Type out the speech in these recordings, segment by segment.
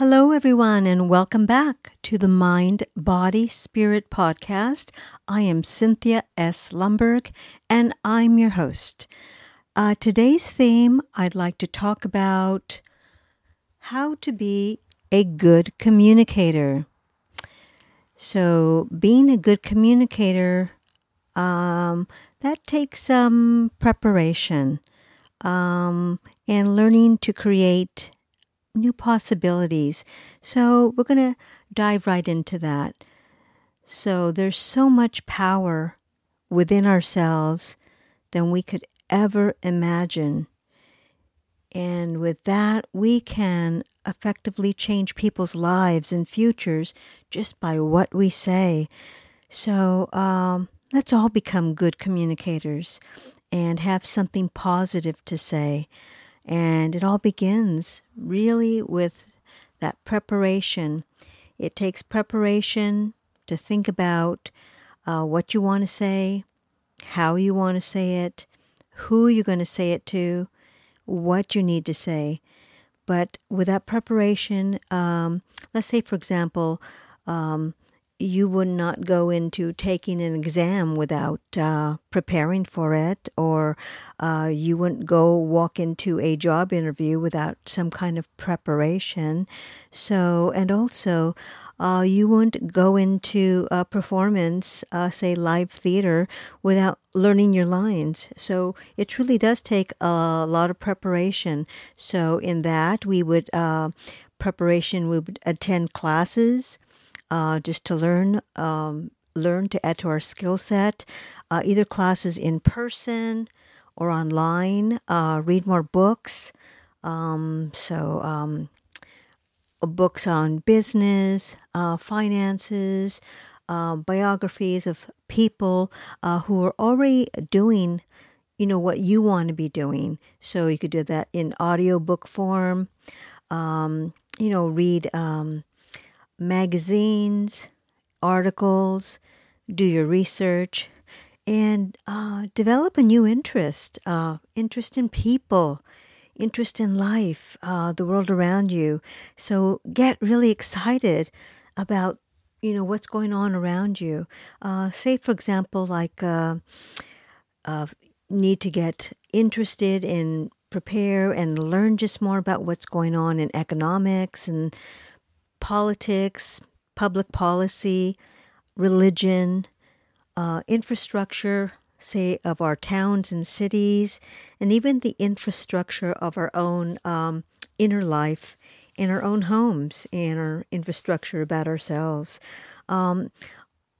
Hello, everyone, and welcome back to the Mind, Body, Spirit podcast. I am Cynthia S. Lumberg, and I'm your host. Uh, today's theme I'd like to talk about how to be a good communicator. So, being a good communicator, um, that takes some preparation um, and learning to create new possibilities. So we're going to dive right into that. So there's so much power within ourselves than we could ever imagine. And with that, we can effectively change people's lives and futures just by what we say. So um, let's all become good communicators and have something positive to say. And it all begins really with that preparation. It takes preparation to think about uh, what you want to say, how you want to say it, who you're going to say it to, what you need to say. But with that preparation, um, let's say, for example, um, you would not go into taking an exam without uh, preparing for it, or uh, you wouldn't go walk into a job interview without some kind of preparation. So, and also, uh, you wouldn't go into a performance, uh, say live theater, without learning your lines. So it truly does take a lot of preparation. So in that, we would uh, preparation. We would attend classes uh, just to learn um, learn to add to our skill set. Uh, either classes in person or online. Uh, read more books. Um, so um, books on business, uh, finances, uh, biographies of people uh, who are already doing you know what you want to be doing so you could do that in audiobook form um, you know read um, magazines, articles, do your research, and uh, develop a new interest uh, interest in people, interest in life, uh, the world around you. So get really excited about you know what's going on around you. Uh, say, for example, like uh, uh, need to get interested in prepare and learn just more about what's going on in economics and politics, public policy, religion, uh, infrastructure, say, of our towns and cities, and even the infrastructure of our own um, inner life in our own homes and our infrastructure about ourselves, um,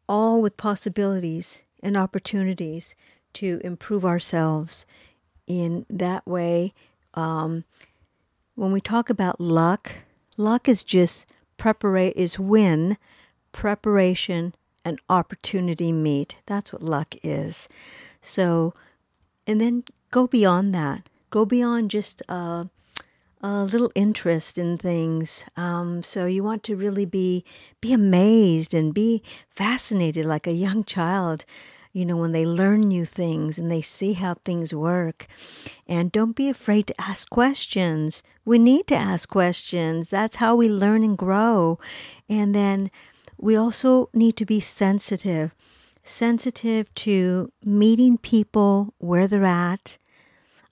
all with possibilities and opportunities to improve ourselves in that way. Um, when we talk about luck, luck is just preparation is when preparation and opportunity meet. That's what luck is. So, and then go beyond that. Go beyond just a, a little interest in things. Um, so you want to really be be amazed and be fascinated like a young child you know, when they learn new things and they see how things work. And don't be afraid to ask questions. We need to ask questions. That's how we learn and grow. And then we also need to be sensitive, sensitive to meeting people where they're at.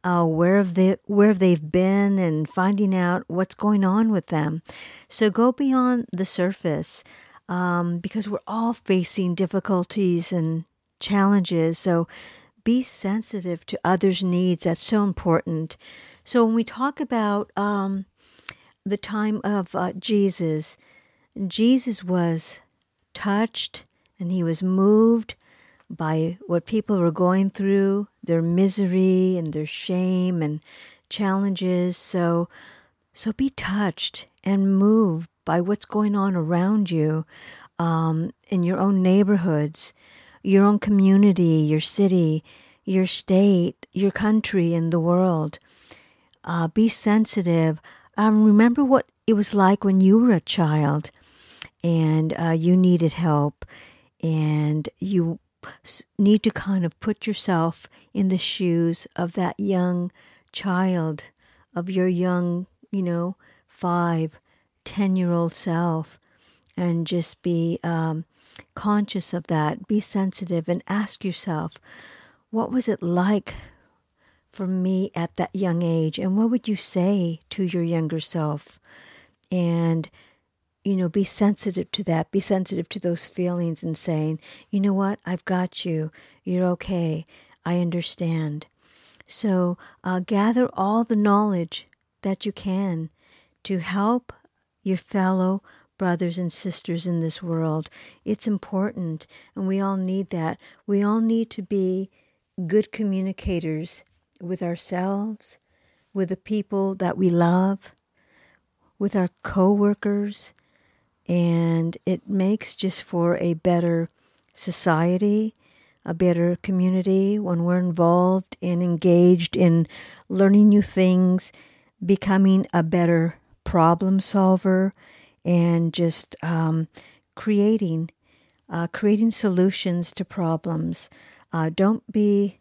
Uh, where have they where they've been and finding out what's going on with them. So go beyond the surface um, because we're all facing difficulties and challenges. So be sensitive to others' needs. That's so important. So when we talk about um, the time of uh, Jesus, Jesus was touched and he was moved by what people were going through, their misery and their shame and challenges. So, so be touched and moved by what's going on around you um, in your own neighborhoods your own community, your city, your state, your country, and the world. Uh, be sensitive. Um, remember what it was like when you were a child and uh, you needed help, and you need to kind of put yourself in the shoes of that young child, of your young, you know, five, ten year old self and just be um, conscious of that. Be sensitive and ask yourself, what was it like for me at that young age? And what would you say to your younger self? And you know, be sensitive to that. Be sensitive to those feelings and saying, you know what, I've got you. You're okay. I understand. So uh, gather all the knowledge that you can to help your fellow brothers and sisters in this world. It's important, and we all need that. We all need to be good communicators with ourselves, with the people that we love, with our coworkers, and it makes just for a better society a better community, when we're involved and engaged in learning new things, becoming a better problem solver, and just um, creating uh, creating solutions to problems. Uh, don't be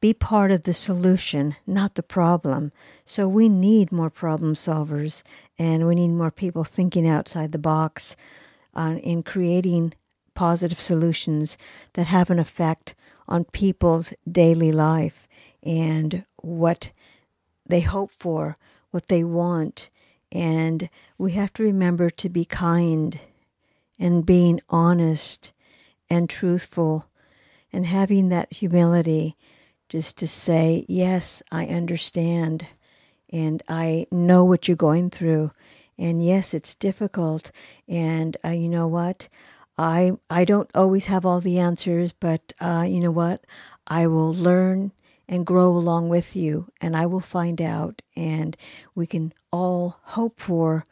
be part of the solution, not the problem. So we need more problem solvers, and we need more people thinking outside the box uh, in creating positive solutions that have an effect on people's daily life and what they hope for, what they want. And we have to remember to be kind and being honest and truthful and having that humility just to say, Yes, I understand and I know what you're going through. And yes, it's difficult. And uh, you know what? I I don't always have all the answers, but uh, you know what? I will learn and grow along with you, and I will find out, and we can all hope for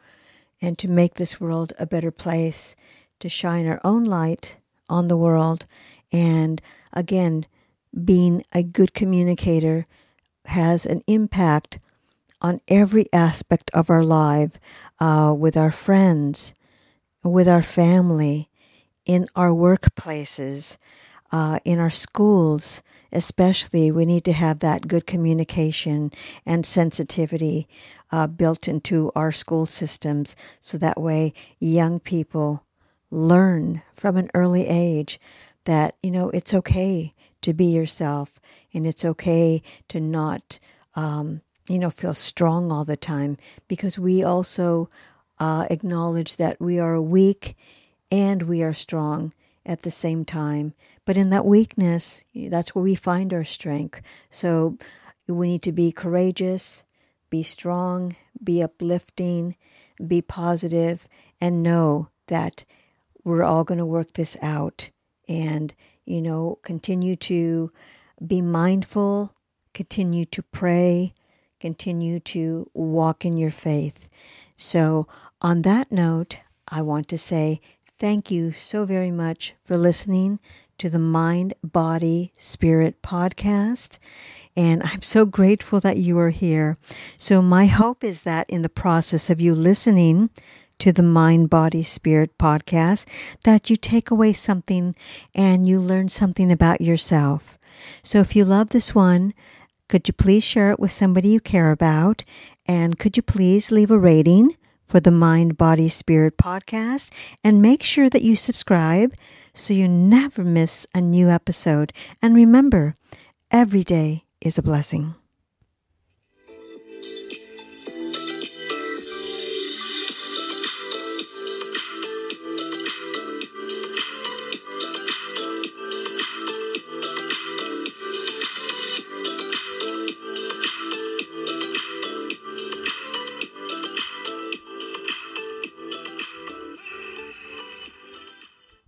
and to make this world a better place, to shine our own light on the world, and again, being a good communicator has an impact on every aspect of our life, uh, with our friends, with our family, in our workplaces, uh, in our schools, especially, we need to have that good communication and sensitivity uh, built into our school systems so that way young people learn from an early age that, you know, it's okay to be yourself and it's okay to not, um, you know, feel strong all the time because we also uh, acknowledge that we are weak and we are strong at the same time. But in that weakness, that's where we find our strength. So we need to be courageous, be strong, be uplifting, be positive, and know that we're all going to work this out and, you know, continue to be mindful, continue to pray, continue to walk in your faith. So, on that note, I want to say Thank you so very much for listening to the Mind, Body, Spirit podcast. And I'm so grateful that you are here. So, my hope is that in the process of you listening to the Mind, Body, Spirit podcast, that you take away something and you learn something about yourself. So, if you love this one, could you please share it with somebody you care about? And could you please leave a rating? For the Mind, Body, Spirit podcast and make sure that you subscribe so you never miss a new episode. And remember, every day is a blessing.